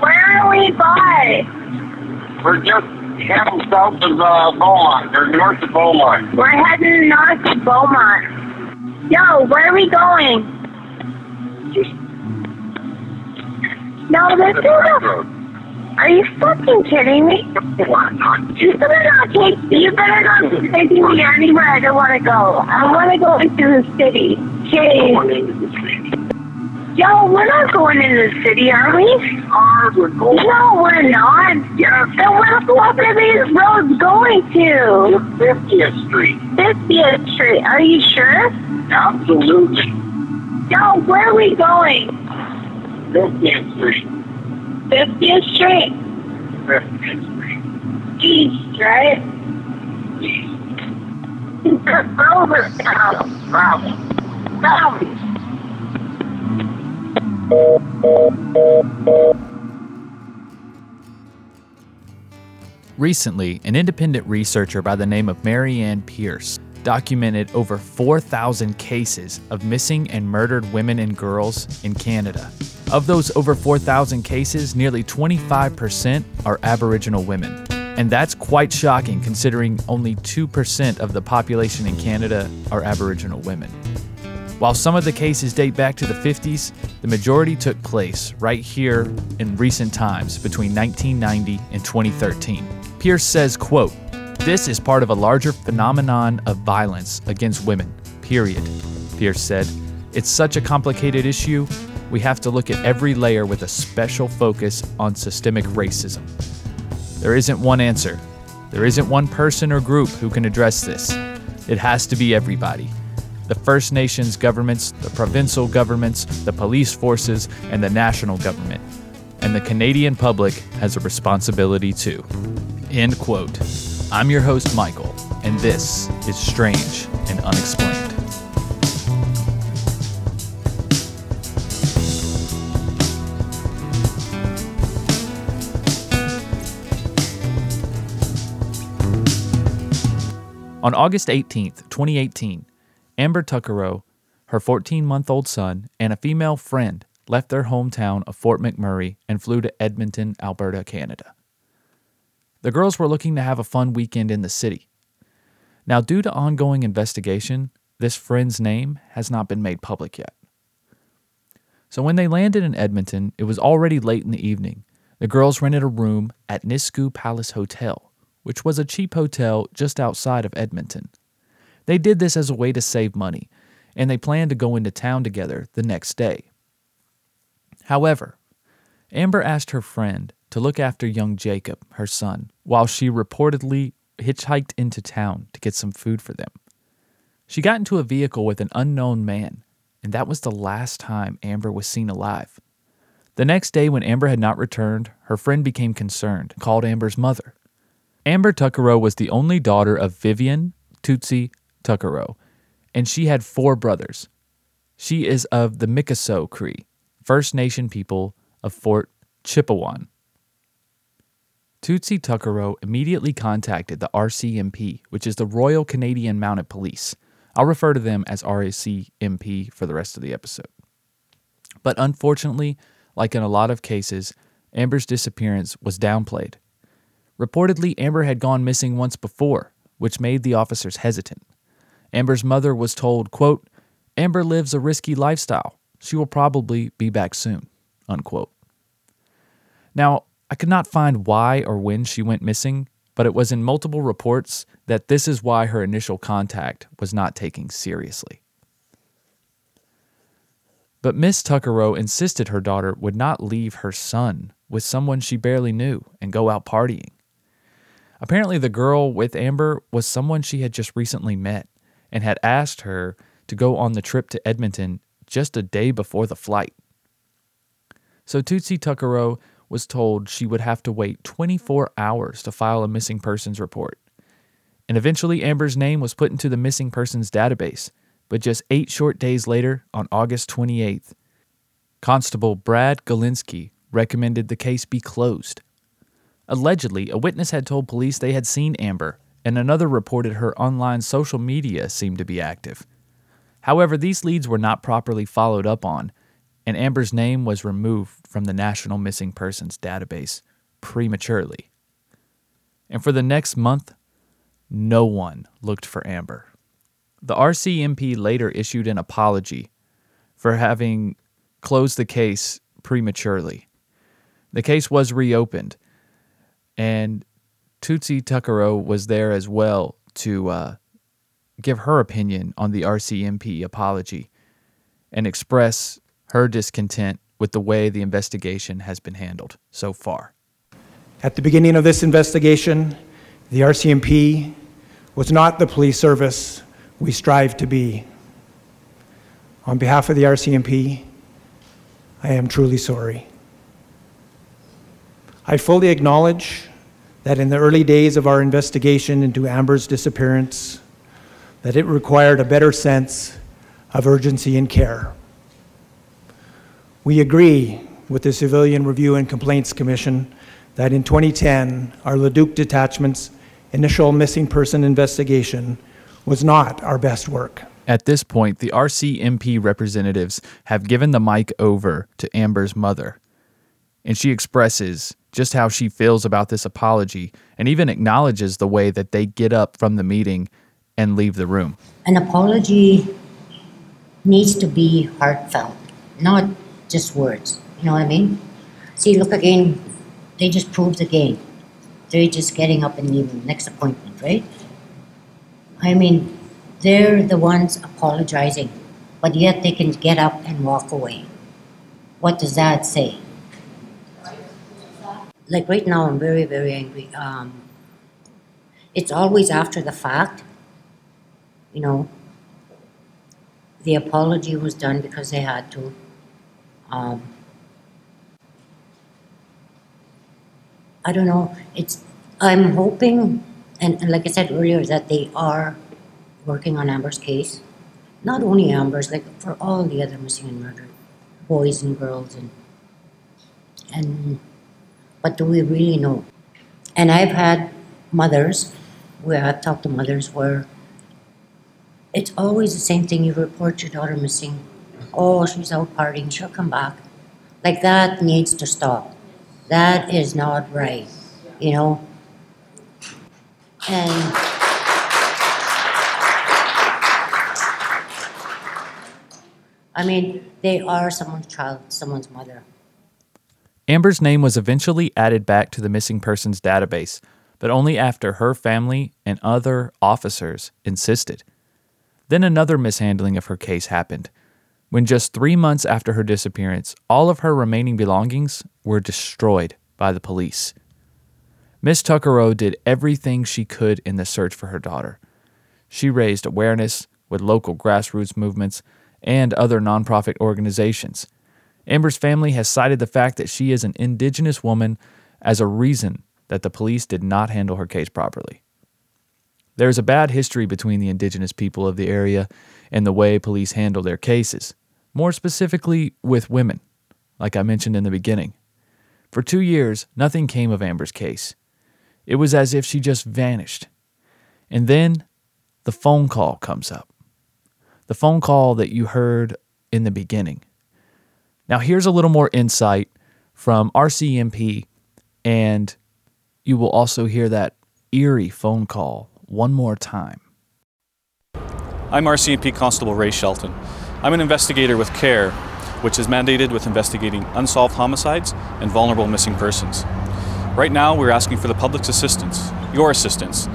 Where are we by? We're just heading south of uh, Beaumont, or north of Beaumont. We're heading north of Beaumont. Yo, where are we going? Just No, this is a... Are you fucking kidding me? You better not take... You better not taking me anywhere I don't want to go. I want to go into the city. Jeez. Yo, we're not going into the city, are we? Are we going? No, we're not. Yes, Then what, what are these roads going to? 50th Street. 50th Street. Are you sure? Absolutely. Yo, where are we going? 50th Street. 50th Street. 50th Street. East, right? Over now. Travel. Now. Recently, an independent researcher by the name of Maryanne Pearce documented over 4,000 cases of missing and murdered women and girls in Canada. Of those over 4,000 cases, nearly 25% are Aboriginal women. And that's quite shocking considering only 2% of the population in Canada are Aboriginal women. While some of the cases date back to the 50s, the majority took place right here in recent times between 1990 and 2013. Pearce says, quote, "This is part of a larger phenomenon of violence against women. Period." Pearce said, "It's such a complicated issue, we have to look at every layer with a special focus on systemic racism. There isn't one answer. There isn't one person or group who can address this. It has to be everybody the First Nations governments, the provincial governments, the police forces, and the national government. And the Canadian public has a responsibility too. End quote. I'm your host, Michael, and this is Strange and Unexplained. On August 18th, 2018, Amber Tuccaro, her 14 month old son, and a female friend left their hometown of Fort McMurray and flew to Edmonton, Alberta, Canada. The girls were looking to have a fun weekend in the city. Now, due to ongoing investigation, this friend's name has not been made public yet. So, when they landed in Edmonton, it was already late in the evening. The girls rented a room at Nisku Palace Hotel, which was a cheap hotel just outside of Edmonton. They did this as a way to save money, and they planned to go into town together the next day. However, Amber asked her friend to look after young Jacob, her son, while she reportedly hitchhiked into town to get some food for them. She got into a vehicle with an unknown man, and that was the last time Amber was seen alive. The next day, when Amber had not returned, her friend became concerned and called Amber's mother. Amber Tuccaro was the only daughter of Vivian, Tootsie, Tuccaro, and she had four brothers. She is of the Mikisew Cree, First Nation people of Fort Chipewyan. Tootsie Tuccaro immediately contacted the RCMP, which is the Royal Canadian Mounted Police. I'll refer to them as RCMP for the rest of the episode. But unfortunately, like in a lot of cases, Amber's disappearance was downplayed. Reportedly, Amber had gone missing once before, which made the officers hesitant. Amber's mother was told, quote, Amber lives a risky lifestyle. She will probably be back soon, unquote. Now, I could not find why or when she went missing, but it was in multiple reports that this is why her initial contact was not taken seriously. But Miss Tuccaro insisted her daughter would not leave her son with someone she barely knew and go out partying. Apparently, the girl with Amber was someone she had just recently met and had asked her to go on the trip to Edmonton just a day before the flight. So Tootsie Tuccaro was told she would have to wait 24 hours to file a missing persons report. And eventually, Amber's name was put into the missing persons database. But just eight short days later, on August 28th, Constable Brad Galinsky recommended the case be closed. Allegedly, a witness had told police they had seen Amber, and another reported her online social media seemed to be active. However, these leads were not properly followed up on, and Amber's name was removed from the National Missing Persons database prematurely. And for the next month, no one looked for Amber. The RCMP later issued an apology for having closed the case prematurely. The case was reopened, and Tootsie Tuccaro was there as well to uh, give her opinion on the RCMP apology and express her discontent with the way the investigation has been handled so far. At the beginning of this investigation, the RCMP was not the police service we strive to be. On behalf of the RCMP, I am truly sorry. I fully acknowledge that in the early days of our investigation into Amber's disappearance, that it required a better sense of urgency and care. We agree with the Civilian Review and Complaints Commission that in 2010, our Leduc Detachment's initial missing person investigation was not our best work. At this point, the RCMP representatives have given the mic over to Amber's mother, and she expresses just how she feels about this apology and even acknowledges the way that they get up from the meeting and leave the room. An apology needs to be heartfelt, not just words. You know what I mean? See, look again, they just proved again. They're just getting up and leaving. Next appointment, right? I mean, they're the ones apologizing, but yet they can get up and walk away. What does that say? Like right now, I'm very, very angry. Um, it's always after the fact, you know. The apology was done because they had to. Um, I don't know. It's. I'm hoping, and, and like I said earlier, that they are working on Amber's case. Not only Amber's, like for all the other missing and murdered boys and girls, and and. But do we really know? And I've had mothers, where I've talked to mothers where it's always the same thing. You report your daughter missing. Oh, she's out partying. She'll come back. Like that needs to stop. That is not right, you know? And I mean, they are someone's child, someone's mother. Amber's name was eventually added back to the missing persons database, but only after her family and other officers insisted. Then another mishandling of her case happened. When just three months after her disappearance, all of her remaining belongings were destroyed by the police. Miss Tuccaro did everything she could in the search for her daughter. She raised awareness with local grassroots movements and other nonprofit organizations. Amber's family has cited the fact that she is an indigenous woman as a reason that the police did not handle her case properly. There is a bad history between the indigenous people of the area and the way police handle their cases, more specifically with women, like I mentioned in the beginning. For two years, nothing came of Amber's case. It was as if she just vanished. And then the phone call comes up. The phone call that you heard in the beginning. Now, here's a little more insight from RCMP, and you will also hear that eerie phone call one more time. I'm RCMP Constable Ray Shelton. I'm an investigator with KARE, which is mandated with investigating unsolved homicides and vulnerable missing persons. Right now, we're asking for the public's assistance, your assistance,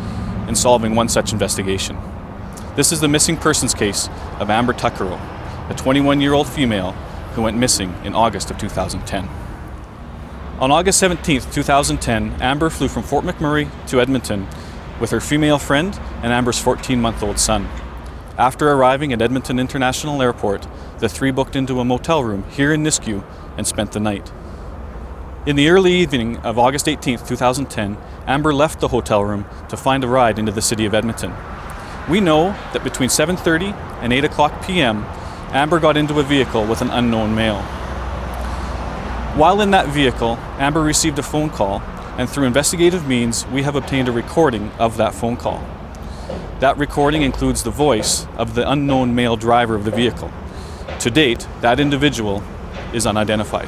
in solving one such investigation. This is the missing persons case of Amber Tuccaro, a 21 year old female who went missing in August of 2010. On August 17, 2010, Amber flew from Fort McMurray to Edmonton with her female friend and Amber's 14 month old son. After arriving at Edmonton International Airport, the three booked into a motel room here in Nisku and spent the night. In the early evening of August 18, 2010, Amber left the hotel room to find a ride into the city of Edmonton. We know that between 7:30 and 8 o'clock p.m., Amber got into a vehicle with an unknown male. While in that vehicle, Amber received a phone call, and through investigative means, we have obtained a recording of that phone call. That recording includes the voice of the unknown male driver of the vehicle. To date, that individual is unidentified.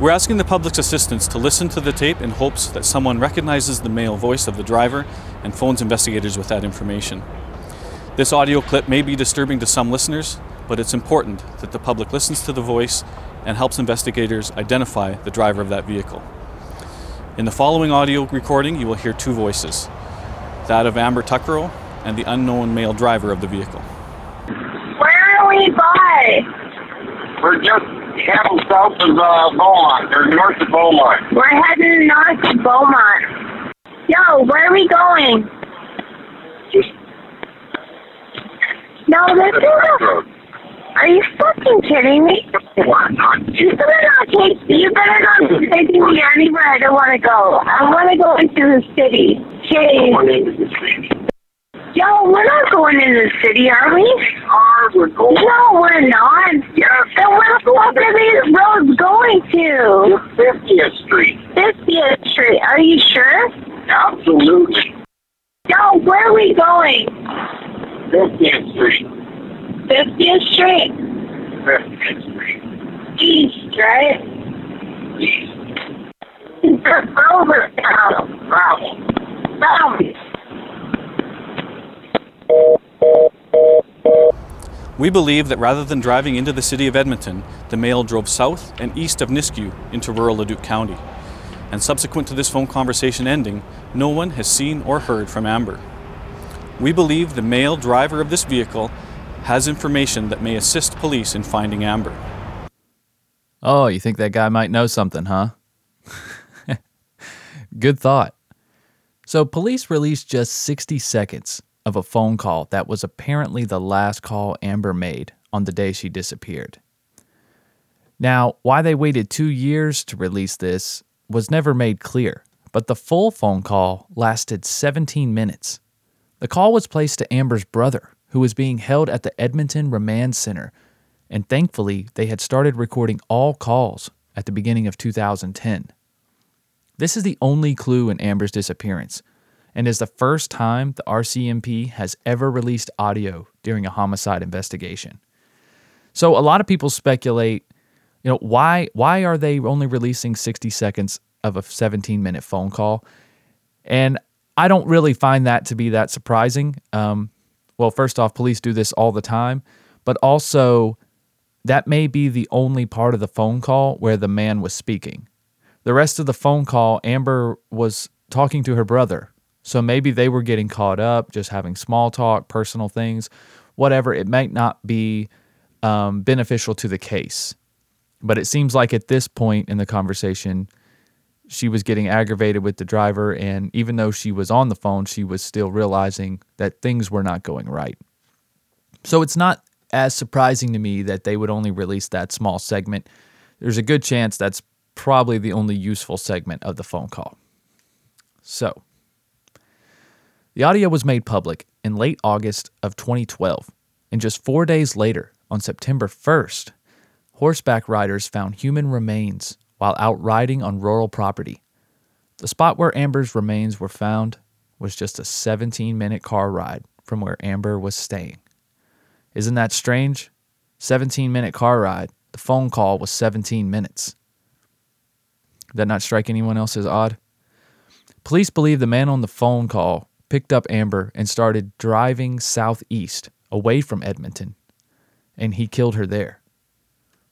We're asking the public's assistance to listen to the tape in hopes that someone recognizes the male voice of the driver and phones investigators with that information. This audio clip may be disturbing to some listeners, but it's important that the public listens to the voice and helps investigators identify the driver of that vehicle. In the following audio recording, you will hear two voices that of Amber Tuccaro and the unknown male driver of the vehicle. Where are we by? We're just heading south of uh, Beaumont, or north of Beaumont. We're heading north to Beaumont. Yo, where are we going? Just No, this is a... Are you fucking kidding me? You better not take... You better not be taking me anywhere I don't want to go. I want to go into the city. Jeez. Going into the city. Yo, we're not going into the city, are we? Are we going? No, we're not. Yes. Then what, what are these roads going to? 50th Street. 50th Street. Are you sure? Absolutely. Yo, where are we going? 50th Street. 50th Street? 50th Street. East, right? East. Over town. We believe that rather than driving into the city of Edmonton, the male drove south and east of Nisku into rural Leduc County. And subsequent to this phone conversation ending, no one has seen or heard from Amber. We believe the male driver of this vehicle has information that may assist police in finding Amber. Oh, you think that guy might know something, huh? Good thought. So, police released just 60 seconds of a phone call that was apparently the last call Amber made on the day she disappeared. Now, why they waited two years to release this was never made clear, but the full phone call lasted 17 minutes. The call was placed to Amber's brother, who was being held at the Edmonton Remand Center, and thankfully, they had started recording all calls at the beginning of 2010. This is the only clue in Amber's disappearance, and is the first time the RCMP has ever released audio during a homicide investigation. So a lot of people speculate, you know, why why are they only releasing 60 seconds of a 17 minute phone call? And I don't really find that to be that surprising. Um, well, first off, police do this all the time, but also that may be the only part of the phone call where the man was speaking. The rest of the phone call, Amber was talking to her brother. So maybe they were getting caught up, just having small talk, personal things, whatever. It might not be um, beneficial to the case. But it seems like at this point in the conversation, she was getting aggravated with the driver. And even though she was on the phone, she was still realizing that things were not going right. So it's not as surprising to me that they would only release that small segment. There's a good chance that's probably the only useful segment of the phone call. So, the audio was made public in late August of 2012, and just four days later, on September 1st, horseback riders found human remains while out riding on rural property. The spot where Amber's remains were found was just a 17 minute car ride from where Amber was staying. Isn't that strange? 17 minute car ride. The phone call was 17 minutes. Did that not strike anyone else as odd? Police believe the man on the phone call picked up Amber and started driving southeast away from Edmonton, and he killed her there.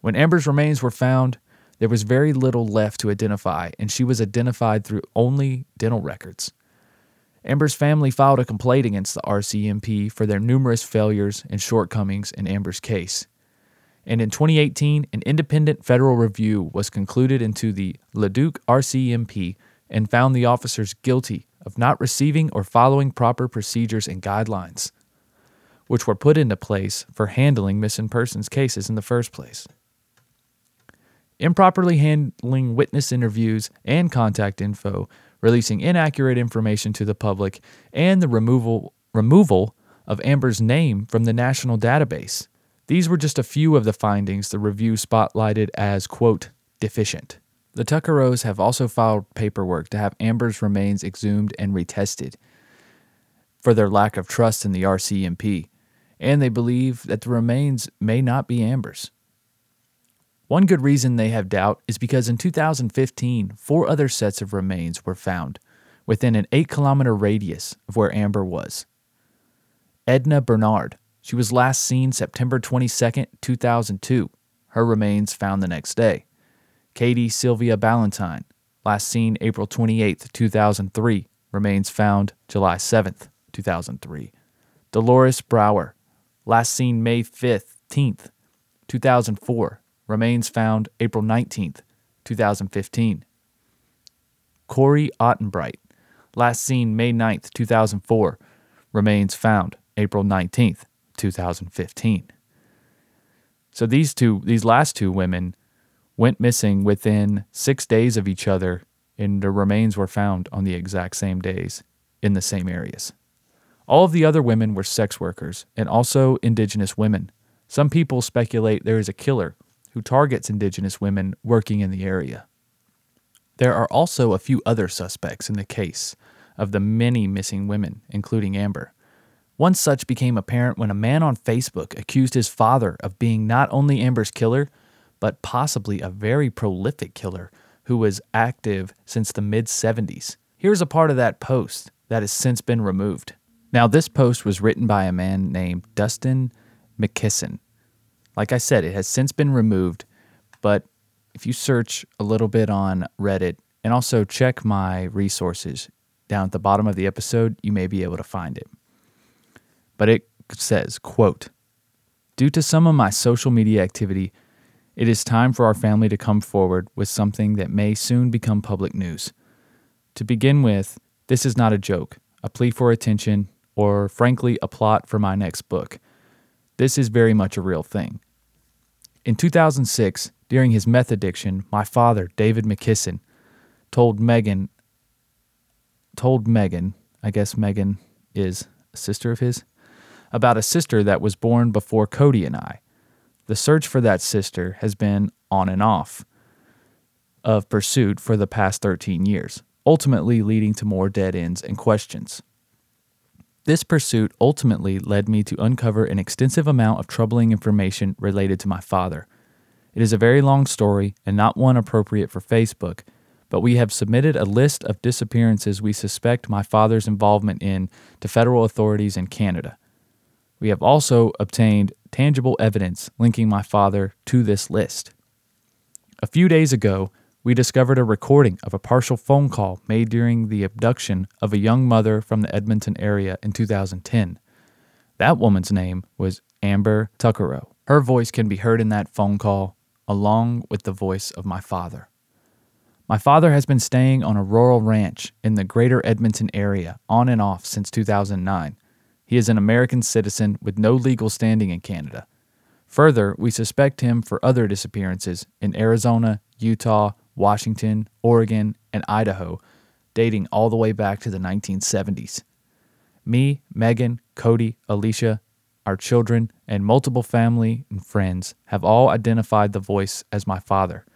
When Amber's remains were found, there was very little left to identify, and she was identified through only dental records. Amber's family filed a complaint against the RCMP for their numerous failures and shortcomings in Amber's case. And in 2018, an independent federal review was concluded into the Leduc RCMP and found the officers guilty of not receiving or following proper procedures and guidelines, which were put into place for handling missing persons cases in the first place. Improperly handling witness interviews and contact info, releasing inaccurate information to the public, and the removal, removal of Amber's name from the national database. These were just a few of the findings the review spotlighted as, quote, deficient. The Tuccaros have also filed paperwork to have Amber's remains exhumed and retested for their lack of trust in the RCMP, and they believe that the remains may not be Amber's. One good reason they have doubt is because in 2015, four other sets of remains were found within an 8 kilometer radius of where Amber was. Edna Bernard, she was last seen September 22, 2002. Her remains found the next day. Katie Sylvia Ballantyne, last seen April 28, 2003. Remains found July 7, 2003. Dolores Brower, last seen May 15th, 2004. Remains found April 19th, 2015. Corrie Ottenbreit, last seen May 9th, 2004. Remains found April 19th, 2015. So these two, these last two women went missing within six days of each other, and their remains were found on the exact same days in the same areas. All of the other women were sex workers and also indigenous women. Some people speculate there is a killer who targets indigenous women working in the area. There are also a few other suspects in the case of the many missing women, including Amber. One such became apparent when a man on Facebook accused his father of being not only Amber's killer, but possibly a very prolific killer who was active since the mid 70s. Here's a part of that post that has since been removed. Now, this post was written by a man named Dustin McKisson. Like I said, it has since been removed, but if you search a little bit on Reddit and also check my resources down at the bottom of the episode, you may be able to find it. But it says, quote, Due to some of my social media activity, it is time for our family to come forward with something that may soon become public news. To begin with, this is not a joke, a plea for attention, or frankly, a plot for my next book. This is very much a real thing. In 2006, during his meth addiction, my father, David McKisson, told Megan, told Megan, I guess Megan is a sister of his, about a sister that was born before Cody and I. The search for that sister has been on and off of pursuit for the past 13 years, ultimately leading to more dead ends and questions. This pursuit ultimately led me to uncover an extensive amount of troubling information related to my father. It is a very long story and not one appropriate for Facebook, but we have submitted a list of disappearances we suspect my father's involvement in to federal authorities in Canada. We have also obtained tangible evidence linking my father to this list. A few days ago, we discovered a recording of a partial phone call made during the abduction of a young mother from the Edmonton area in 2010. That woman's name was Amber Tuccaro. Her voice can be heard in that phone call, along with the voice of my father. My father has been staying on a rural ranch in the greater Edmonton area on and off since 2009. He is an American citizen with no legal standing in Canada. Further, we suspect him for other disappearances in Arizona, Utah, Washington, Oregon, and Idaho, dating all the way back to the 1970s. Me, Megan, Cody, Alicia, our children, and multiple family and friends have all identified the voice as my father.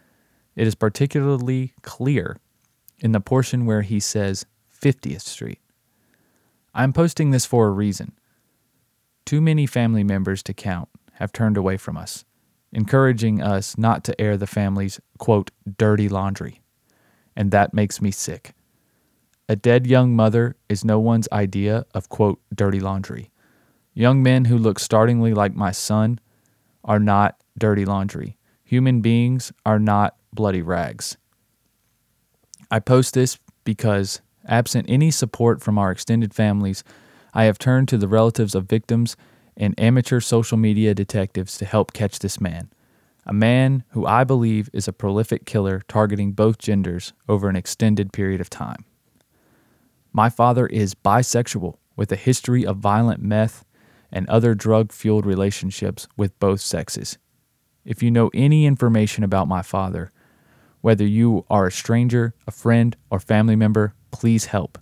It is particularly clear in the portion where he says 50th Street. I'm posting this for a reason. Too many family members to count have turned away from us, encouraging us not to air the family's, quote, dirty laundry. And that makes me sick. A dead young mother is no one's idea of, quote, dirty laundry. Young men who look startlingly like my son are not dirty laundry. Human beings are not bloody rags. I post this because Absent any support from our extended families, I have turned to the relatives of victims and amateur social media detectives to help catch this man. A man who I believe is a prolific killer targeting both genders over an extended period of time. My father is bisexual with a history of violent meth and other drug fueled relationships with both sexes. If you know any information about my father, whether you are a stranger, a friend, or family member, please help.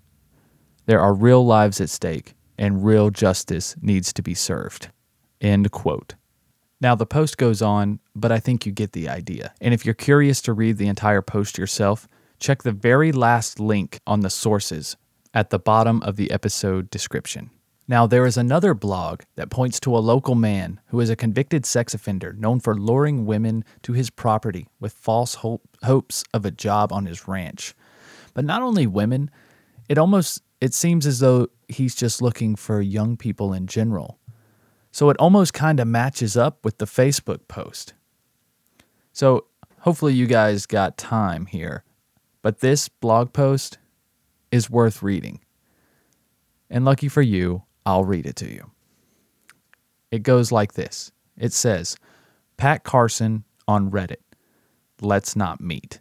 There are real lives at stake, and real justice needs to be served. End quote. Now, the post goes on, but I think you get the idea. And if you're curious to read the entire post yourself, check the very last link on the sources at the bottom of the episode description. Now, there is another blog that points to a local man who is a convicted sex offender known for luring women to his property with false hope, hopes of a job on his ranch. But not only women, it almost it seems as though he's just looking for young people in general. So it almost kind of matches up with the Facebook post. So hopefully you guys got time here. But this blog post is worth reading. And lucky for you, I'll read it to you. It goes like this it says, Pat Carson on Reddit. Let's not meet.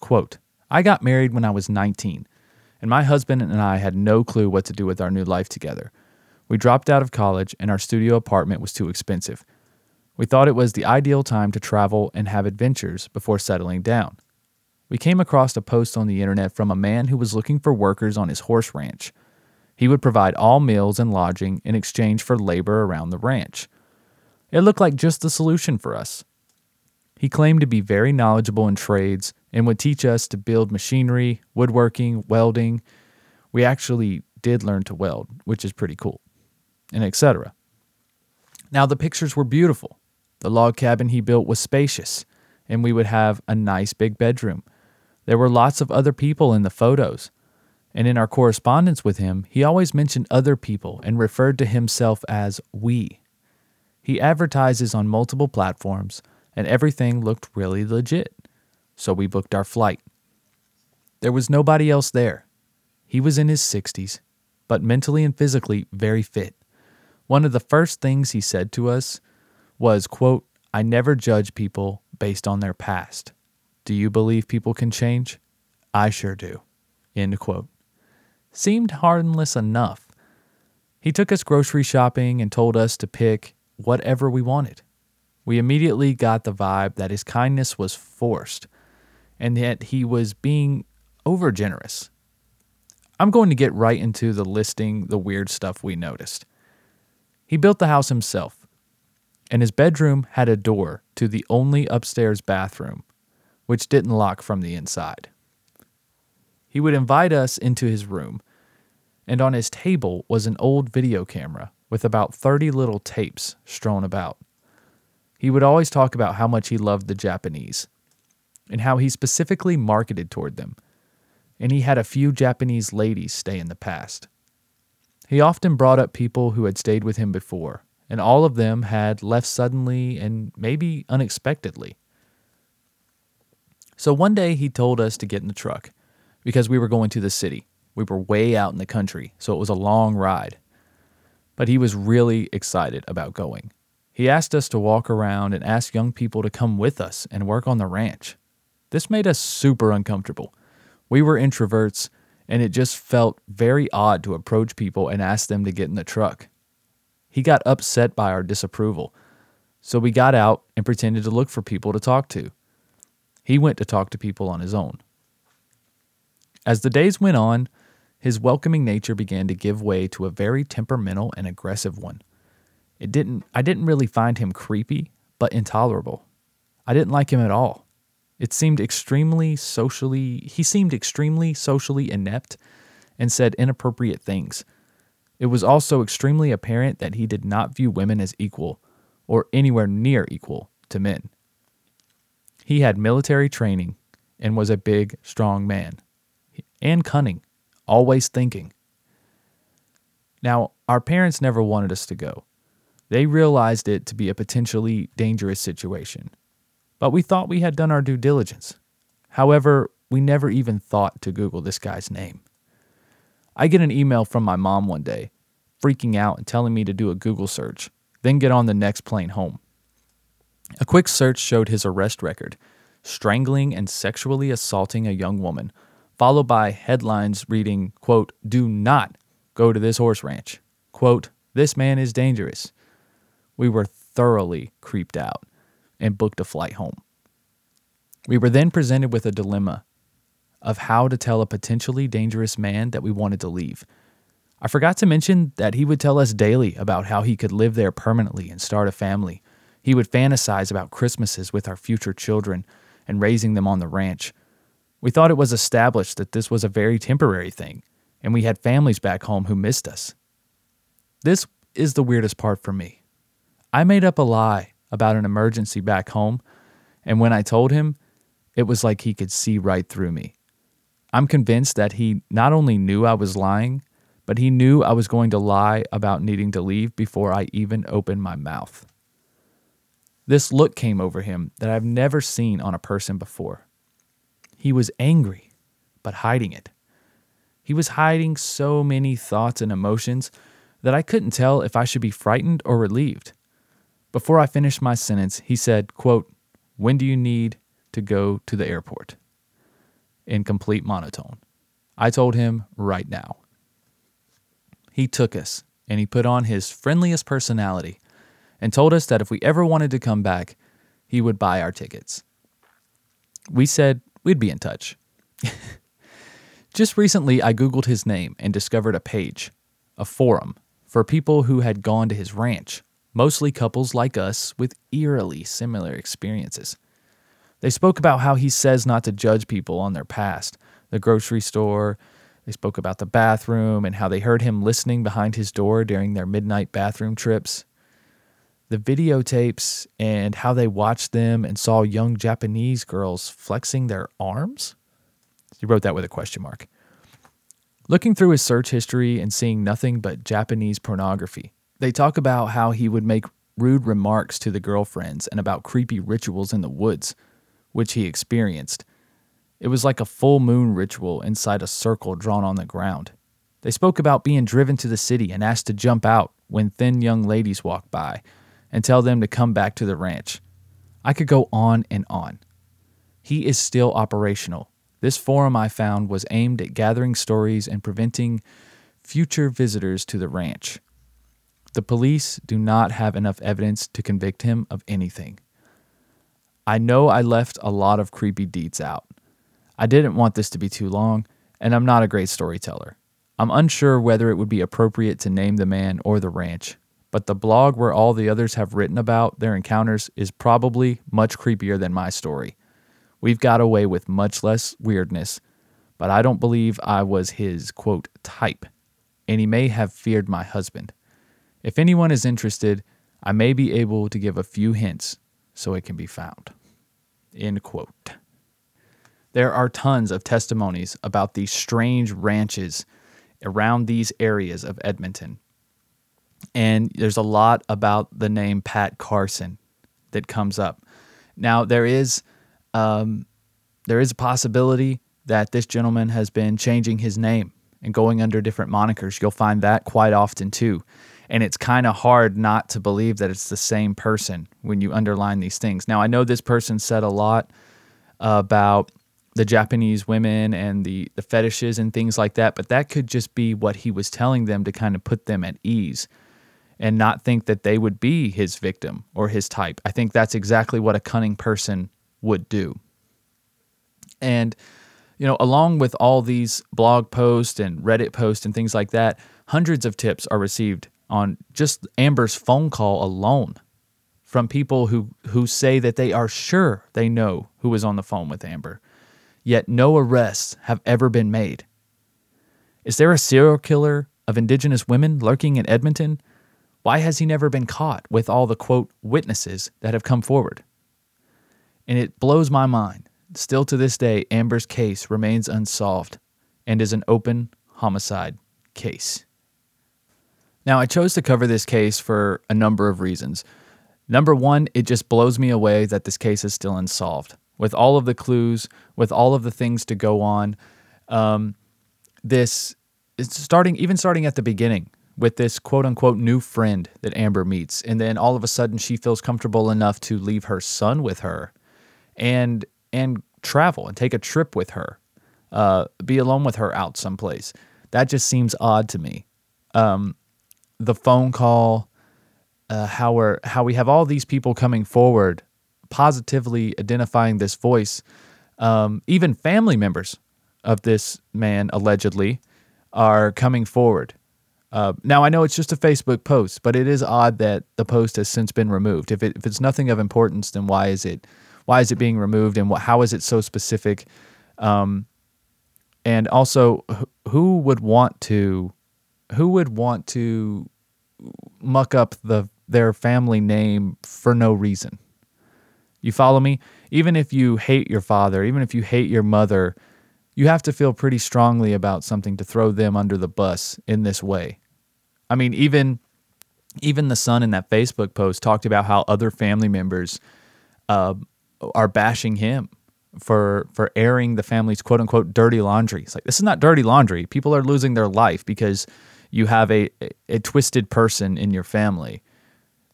Quote, I got married when I was 19, and my husband and I had no clue what to do with our new life together. We dropped out of college, and our studio apartment was too expensive. We thought it was the ideal time to travel and have adventures before settling down. We came across a post on the internet from a man who was looking for workers on his horse ranch. He would provide all meals and lodging in exchange for labor around the ranch. It looked like just the solution for us. He claimed to be very knowledgeable in trades and would teach us to build machinery, woodworking, welding. We actually did learn to weld, which is pretty cool, and etc. Now, the pictures were beautiful. The log cabin he built was spacious, and we would have a nice big bedroom. There were lots of other people in the photos. And in our correspondence with him, he always mentioned other people and referred to himself as we. He advertises on multiple platforms, and everything looked really legit. So we booked our flight. There was nobody else there. He was in his 60s, but mentally and physically very fit. One of the first things he said to us was, quote, I never judge people based on their past. Do you believe people can change? I sure do. End quote. Seemed harmless enough. He took us grocery shopping and told us to pick whatever we wanted. We immediately got the vibe that his kindness was forced and that he was being over generous. I'm going to get right into the listing the weird stuff we noticed. He built the house himself, and his bedroom had a door to the only upstairs bathroom, which didn't lock from the inside. He would invite us into his room, and on his table was an old video camera with about 30 little tapes strewn about. He would always talk about how much he loved the Japanese and how he specifically marketed toward them, and he had a few Japanese ladies stay in the past. He often brought up people who had stayed with him before, and all of them had left suddenly and maybe unexpectedly. So one day he told us to get in the truck because we were going to the city. We were way out in the country, so it was a long ride. But he was really excited about going. He asked us to walk around and ask young people to come with us and work on the ranch. This made us super uncomfortable. We were introverts, and it just felt very odd to approach people and ask them to get in the truck. He got upset by our disapproval, so we got out and pretended to look for people to talk to. He went to talk to people on his own. As the days went on, his welcoming nature began to give way to a very temperamental and aggressive one. It didn't I didn't really find him creepy, but intolerable. I didn't like him at all. It seemed extremely socially he seemed extremely socially inept and said inappropriate things. It was also extremely apparent that he did not view women as equal or anywhere near equal to men. He had military training and was a big, strong man. And cunning, always thinking. Now, our parents never wanted us to go. They realized it to be a potentially dangerous situation. But we thought we had done our due diligence. However, we never even thought to Google this guy's name. I get an email from my mom one day, freaking out and telling me to do a Google search, then get on the next plane home. A quick search showed his arrest record strangling and sexually assaulting a young woman, followed by headlines reading, quote, Do not go to this horse ranch. Quote, This man is dangerous. We were thoroughly creeped out and booked a flight home. We were then presented with a dilemma of how to tell a potentially dangerous man that we wanted to leave. I forgot to mention that he would tell us daily about how he could live there permanently and start a family. He would fantasize about Christmases with our future children and raising them on the ranch. We thought it was established that this was a very temporary thing, and we had families back home who missed us. This is the weirdest part for me. I made up a lie about an emergency back home, and when I told him, it was like he could see right through me. I'm convinced that he not only knew I was lying, but he knew I was going to lie about needing to leave before I even opened my mouth. This look came over him that I've never seen on a person before. He was angry, but hiding it. He was hiding so many thoughts and emotions that I couldn't tell if I should be frightened or relieved. Before I finished my sentence, he said, quote, When do you need to go to the airport? In complete monotone. I told him right now. He took us and he put on his friendliest personality and told us that if we ever wanted to come back, he would buy our tickets. We said we'd be in touch. Just recently, I Googled his name and discovered a page, a forum, for people who had gone to his ranch, mostly couples like us with eerily similar experiences. They spoke about how he says not to judge people on their past, the grocery store. They spoke about the bathroom and how they heard him listening behind his door during their midnight bathroom trips the videotapes and how they watched them and saw young Japanese girls flexing their arms? He wrote that with a question mark. Looking through his search history and seeing nothing but Japanese pornography, they talk about how he would make rude remarks to the girlfriends and about creepy rituals in the woods, which he experienced. It was like a full moon ritual inside a circle drawn on the ground. They spoke about being driven to the city and asked to jump out when thin young ladies walked by, and tell them to come back to the ranch. I could go on and on. He is still operational. This forum I found was aimed at gathering stories and preventing future visitors to the ranch. The police do not have enough evidence to convict him of anything. I know I left a lot of creepy deeds out. I didn't want this to be too long, and I'm not a great storyteller. I'm unsure whether it would be appropriate to name the man or the ranch, but the blog where all the others have written about their encounters is probably much creepier than my story. We've got away with much less weirdness, but I don't believe I was his, quote, type, and he may have feared my husband. If anyone is interested, I may be able to give a few hints so it can be found. End quote. There are tons of testimonies about these strange ranches around these areas of Edmonton and there's a lot about the name Pat Carson that comes up. Now there is um, there is a possibility that this gentleman has been changing his name and going under different monikers. You'll find that quite often too. And it's kind of hard not to believe that it's the same person when you underline these things. Now, I know this person said a lot about the Japanese women and the, the fetishes and things like that, but that could just be what he was telling them to kind of put them at ease and not think that they would be his victim or his type. I think that's exactly what a cunning person would do. And, you know, along with all these blog posts and Reddit posts and things like that, hundreds of tips are received on just Amber's phone call alone from people who, who say that they are sure they know who was on the phone with Amber, yet no arrests have ever been made. Is there a serial killer of Indigenous women lurking in Edmonton? Why has he never been caught with all the quote witnesses that have come forward? And it blows my mind. Still to this day, Amber's case remains unsolved and is an open homicide case. Now, I chose to cover this case for a number of reasons. Number one, it just blows me away that this case is still unsolved. With all of the clues, with all of the things to go on, um, this is starting, even starting at the beginning with this quote unquote new friend that Amber meets. And then all of a sudden she feels comfortable enough to leave her son with her and and travel and take a trip with her. Uh, be alone with her out someplace. That just seems odd to me. Um, the phone call, uh, how we're how we have all these people coming forward, positively identifying this voice. Um, even family members of this man allegedly are coming forward uh, now I know it's just a Facebook post, but it is odd that the post has since been removed. If, it, if it's nothing of importance, then why is it why is it being removed, and what, how is it so specific? Um, and also who would want to who would want to muck up the their family name for no reason you follow me even if you hate your father even if you hate your mother you have to feel pretty strongly about something to throw them under the bus in this way i mean even even the son in that facebook post talked about how other family members uh, are bashing him for for airing the family's quote unquote dirty laundry. It's like this is not dirty laundry. People are losing their life because you have a, a, a twisted person in your family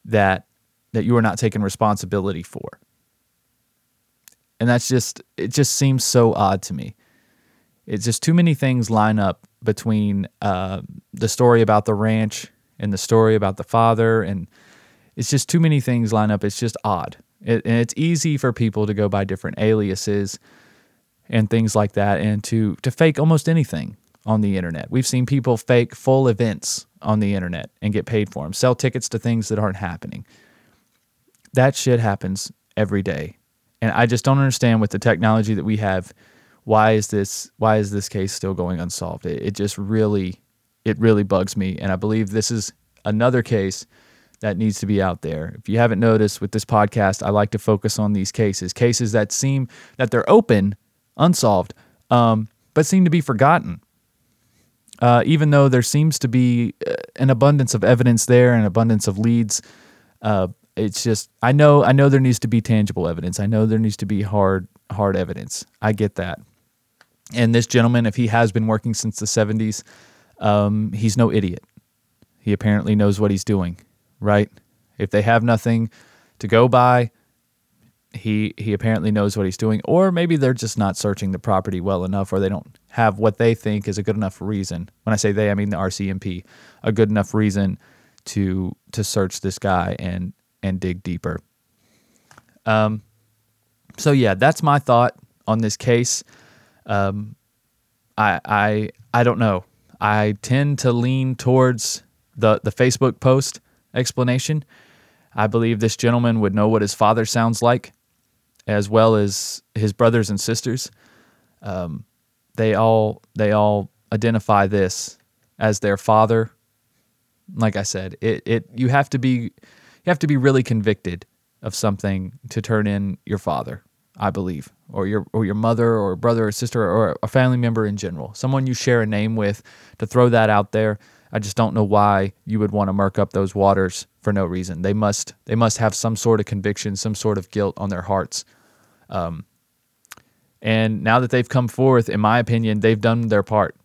that that you are not taking responsibility for. And that's just it just seems so odd to me. It's just too many things line up between uh, the story about the ranch and the story about the father and it's just too many things line up. It's just odd. It, and it's easy for people to go by different aliases and things like that and to, to fake almost anything on the internet. We've seen people fake full events on the internet and get paid for them, sell tickets to things that aren't happening. That shit happens every day. And I just don't understand with the technology that we have, why is this why is this case still going unsolved? It, it just really it really bugs me. And I believe this is another case that needs to be out there. If you haven't noticed with this podcast, I like to focus on these cases, cases that seem that they're open, unsolved, um, but seem to be forgotten. Uh, even though there seems to be uh, an abundance of evidence there, an abundance of leads, uh, it's just I know I know there needs to be tangible evidence. I know there needs to be hard hard evidence. I get that. And this gentleman, if he has been working since the 70s, um, he's no idiot. He apparently knows what he's doing right? If they have nothing to go by, he he apparently knows what he's doing or maybe they're just not searching the property well enough or they don't have what they think is a good enough reason. When I say they, I mean the RCMP, a good enough reason to to search this guy and and dig deeper. Um so yeah, that's my thought on this case. Um I I I don't know. I tend to lean towards the the Facebook post explanation. I believe this gentleman would know what his father sounds like, as well as his brothers and sisters. Um, they all they all identify this as their father. Like I said, it, it you have to be you have to be really convicted of something to turn in your father, I believe, or your or your mother or brother or sister or a family member in general, someone you share a name with. To throw that out there, I just don't know why you would want to murk up those waters for no reason. They must they must have some sort of conviction, some sort of guilt on their hearts. Um, and now that they've come forth, in my opinion, they've done their part.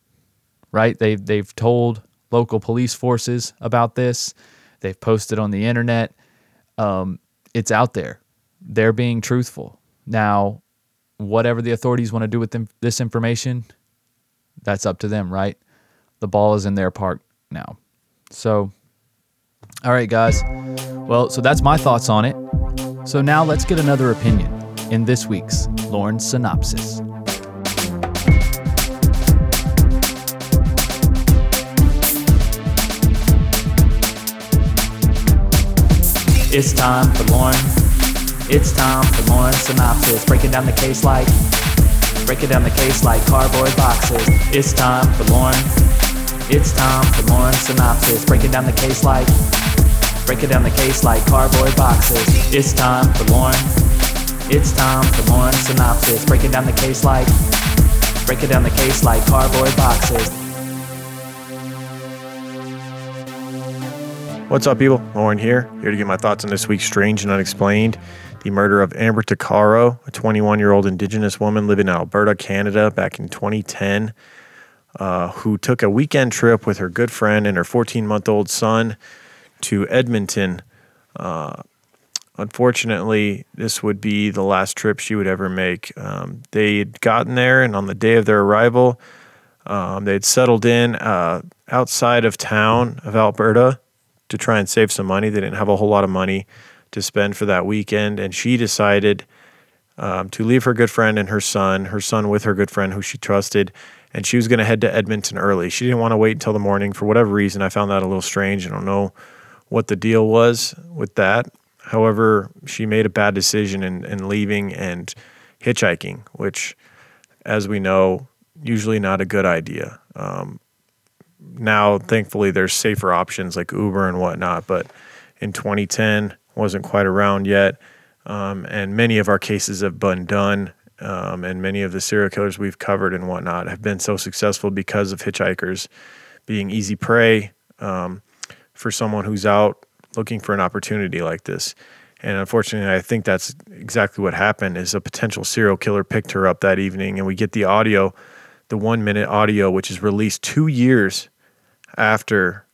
Right? They've they've told local police forces about this. They've posted on the internet. Um, it's out there. They're being truthful. Now, whatever the authorities want to do with them, this information, that's up to them, right? The ball is in their park now. So, all right, guys. Well, so that's my thoughts on it. So now let's get another opinion in this week's Lauren Synopsis. It's time for Lauren. It's time for Lauren Synopsis. Breaking down the case like, breaking down the case like cardboard boxes. It's time for Lauren. It's time for Lauren Synopsis. Breaking down the case like, breaking down the case like cardboard boxes. It's time for Lauren. It's time for Lauren Synopsis. Breaking down the case like, breaking down the case like cardboard boxes. What's up, people? Lauren here, here to give my thoughts on this week's Strange and Unexplained the murder of Amber Tuccaro, a 21 year old Indigenous woman living in Alberta, Canada, back in 2010, uh, who took a weekend trip with her good friend and her 14 month old son to Edmonton. Uh, unfortunately, this would be the last trip she would ever make. Um, they had gotten there, and on the day of their arrival, um, they had settled in uh, outside of town of Alberta to try and save some money. They didn't have a whole lot of money to spend for that weekend, and she decided um, to leave her good friend and her son, her son with her good friend who she trusted, and she was going to head to Edmonton early. She didn't want to wait until the morning for whatever reason. I found that a little strange. I don't know what the deal was with that. However, she made a bad decision in, in leaving and hitchhiking, which, as we know, usually not a good idea. Um, now, thankfully, there's safer options like Uber and whatnot, but in 2010 wasn't quite around yet. Um, and many of our cases have been done, um, and many of the serial killers we've covered and whatnot have been so successful because of hitchhikers being easy prey um, for someone who's out looking for an opportunity like this. And unfortunately, I think that's exactly what happened. Is a potential serial killer picked her up that evening, and we get the audio, the one minute audio, which is released two years after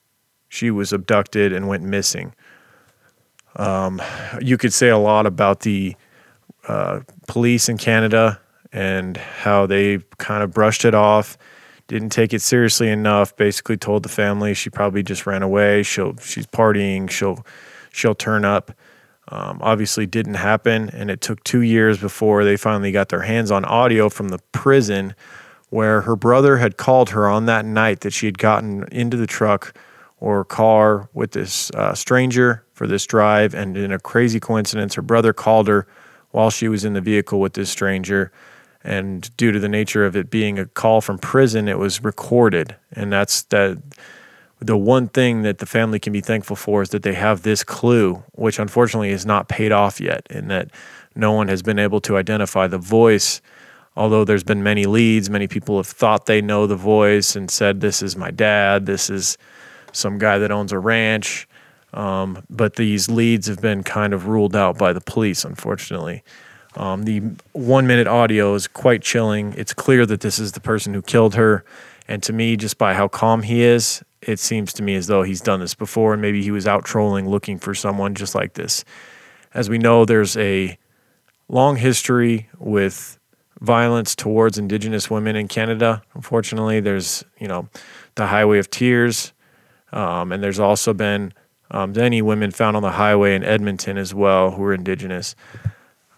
she was abducted and went missing. Um, you could say a lot about the uh, police in Canada and how they kind of brushed it off, didn't take it seriously enough. Basically, told the family she probably just ran away. She'll she's partying. She'll she'll turn up. Um, obviously, didn't happen, and it took two years before they finally got their hands on audio from the prison, where her brother had called her on that night that she had gotten into the truck or car with this uh, stranger for this drive. And in a crazy coincidence, her brother called her while she was in the vehicle with this stranger. And due to the nature of it being a call from prison, it was recorded. And that's that. The one thing that the family can be thankful for is that they have this clue, which unfortunately is not paid off yet, in that no one has been able to identify the voice. Although there's been many leads, many people have thought they know the voice and said, This is my dad, this is some guy that owns a ranch. Um, but these leads have been kind of ruled out by the police, unfortunately. Um, the one minute audio is quite chilling. It's clear that this is the person who killed her. And to me, just by how calm he is, it seems to me as though he's done this before and maybe he was out trolling looking for someone just like this. As we know, there's a long history with violence towards Indigenous women in Canada. Unfortunately, there's, you know, the Highway of Tears, um, and there's also been um, many women found on the highway in Edmonton as well who are Indigenous.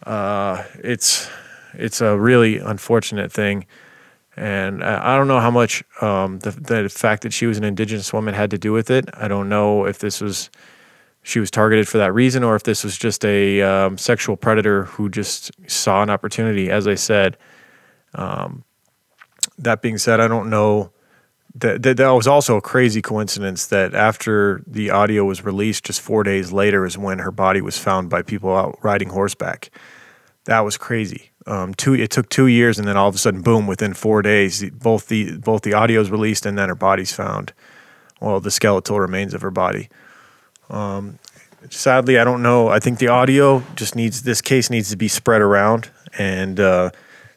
Uh, it's it's a really unfortunate thing, and I, don't know how much um, the the fact that she was an Indigenous woman had to do with it. I don't know if this was she was targeted for that reason or if this was just a um, sexual predator who just saw an opportunity. As I said, um, that being said, I don't know that, that, that was also a crazy coincidence that after the audio was released, just four days later is when her body was found by people out riding horseback. That was crazy. Um, two, it took two years, and then all of a sudden, boom! Within four days, both the both the audio is released, and then her body's found. Well, the skeletal remains of her body. Um, sadly, I don't know. I think the audio just needs this case needs to be spread around, and uh,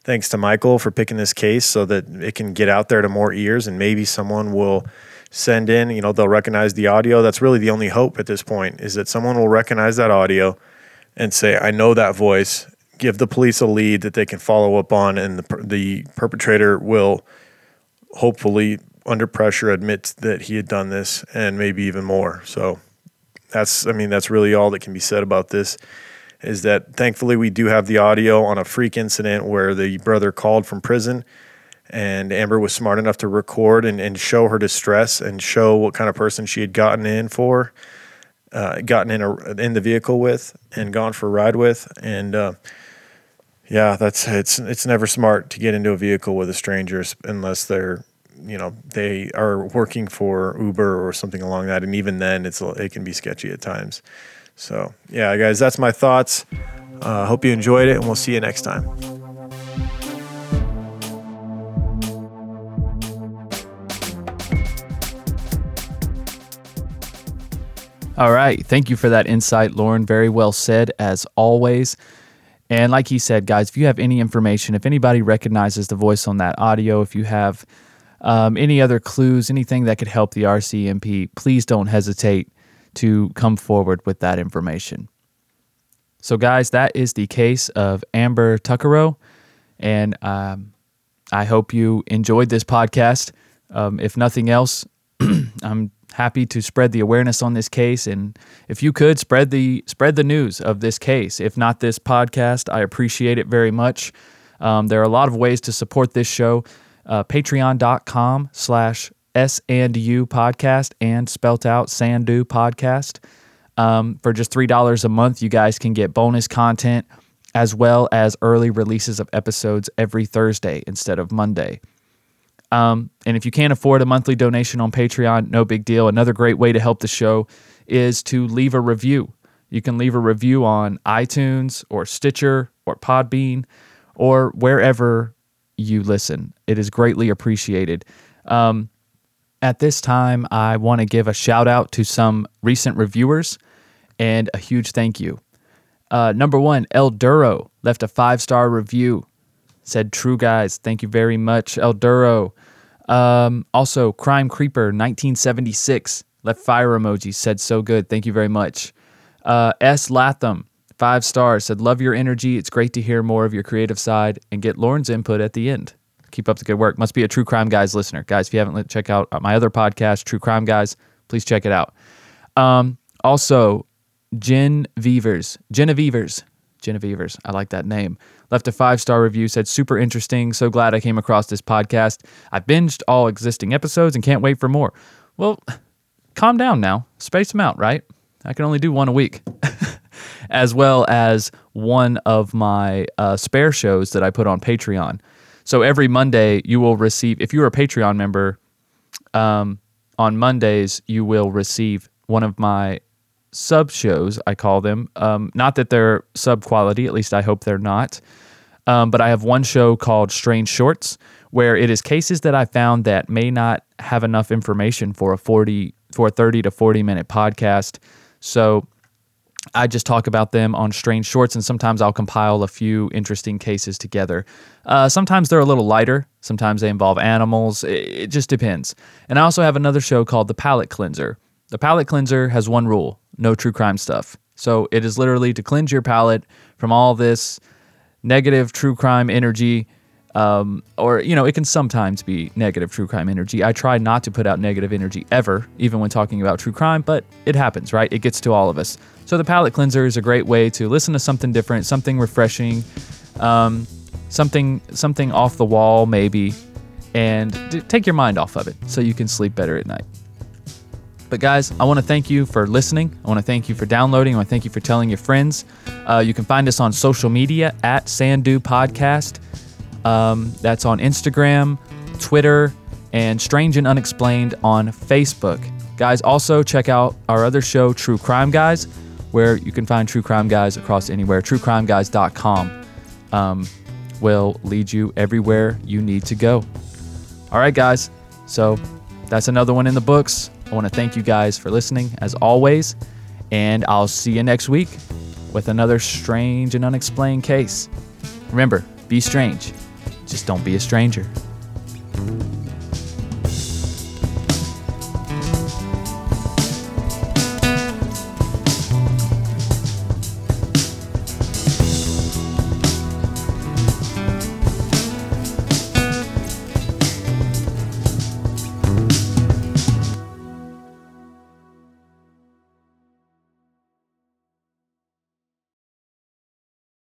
thanks to Michael for picking this case so that it can get out there to more ears and maybe someone will send in, you know, they'll recognize the audio. That's really the only hope at this point is that someone will recognize that audio and say, I know that voice, give the police a lead that they can follow up on, and the, the perpetrator will hopefully, under pressure, admit that he had done this and maybe even more. So that's, I mean, that's really all that can be said about this is that thankfully we do have the audio on a freak incident where the brother called from prison and Amber was smart enough to record and, and show her distress and show what kind of person she had gotten in for, uh, gotten in a, in the vehicle with and gone for a ride with. And, uh, yeah, that's, it's, it's never smart to get into a vehicle with a stranger unless they're, you know, they are working for Uber or something along that. And even then it's, it can be sketchy at times. So, yeah, guys, that's my thoughts. Uh, hope you enjoyed it, and we'll see you next time. All right. Thank you for that insight, Lauren. Very well said, as always. And like he said, guys, if you have any information, if anybody recognizes the voice on that audio, if you have um, any other clues, anything that could help the RCMP, please don't hesitate to come forward with that information. So, guys, that is the case of Amber Tuccaro. And um, I hope you enjoyed this podcast. Um, if nothing else, I'm happy to spread the awareness on this case. And if you could spread the spread the news of this case, if not this podcast, I appreciate it very much. Um, there are a lot of ways to support this show. Uh, Patreon.com slash S and U podcast and spelt out Sandu podcast. Um, for just $3 a month, you guys can get bonus content as well as early releases of episodes every Thursday instead of Monday. Um, and if you can't afford a monthly donation on Patreon, no big deal. Another great way to help the show is to leave a review. You can leave a review on iTunes or Stitcher or Podbean or wherever you listen. It is greatly appreciated. Um, at this time, I want to give a shout out to some recent reviewers and a huge thank you. Uh, number one, El Duro left a five star review. Said, True guys, thank you very much, El Duro. Um, also, Crime Creeper 1976 left fire emoji, said, So good, thank you very much. Uh, S. Latham, five stars, said, Love your energy. It's great to hear more of your creative side and get Lauren's input at the end. Keep up the good work. Must be a True Crime Guys listener. Guys, if you haven't, check out my other podcast, True Crime Guys. Please check it out. Um, also, Jen Vevers, Genevieve's, Genevieve's, I like that name. Left a five star review, said, super interesting. So glad I came across this podcast. I binged all existing episodes and can't wait for more. Well, calm down now. Space them out, right? I can only do one a week. as well as one of my uh, spare shows that I put on Patreon. So every Monday, you will receive, if you're a Patreon member, um, on Mondays, you will receive one of my sub shows, I call them. Um, not that they're sub quality, at least I hope they're not. Um, but I have one show called Strange Shorts, where it is cases that I found that may not have enough information for a 40, for a 30 to 40 minute podcast. So I just talk about them on Strange Shorts, and sometimes I'll compile a few interesting cases together. Uh, sometimes they're a little lighter, sometimes they involve animals. It, it just depends. And I also have another show called The Palate Cleanser. The Palate Cleanser has one rule no true crime stuff. So it is literally to cleanse your palate from all this negative true crime energy. Um, or, you know, it can sometimes be negative true crime energy. I try not to put out negative energy ever, even when talking about true crime, but it happens, right? It gets to all of us. So the palate cleanser is a great way to listen to something different, something refreshing, um, something something off the wall maybe, and d- take your mind off of it so you can sleep better at night. But guys, I want to thank you for listening. I want to thank you for downloading. I want to thank you for telling your friends. Uh, you can find us on social media at Sandu Podcast. Um, that's on Instagram, Twitter, and Strange and Unexplained on Facebook. Guys, also check out our other show, True Crime Guys, where you can find True Crime Guys across anywhere. TrueCrimeGuys.com um, will lead you everywhere you need to go. All right, guys. So that's another one in the books. I want to thank you guys for listening, as always, and I'll see you next week with another strange and unexplained case. Remember, be strange, just don't be a stranger.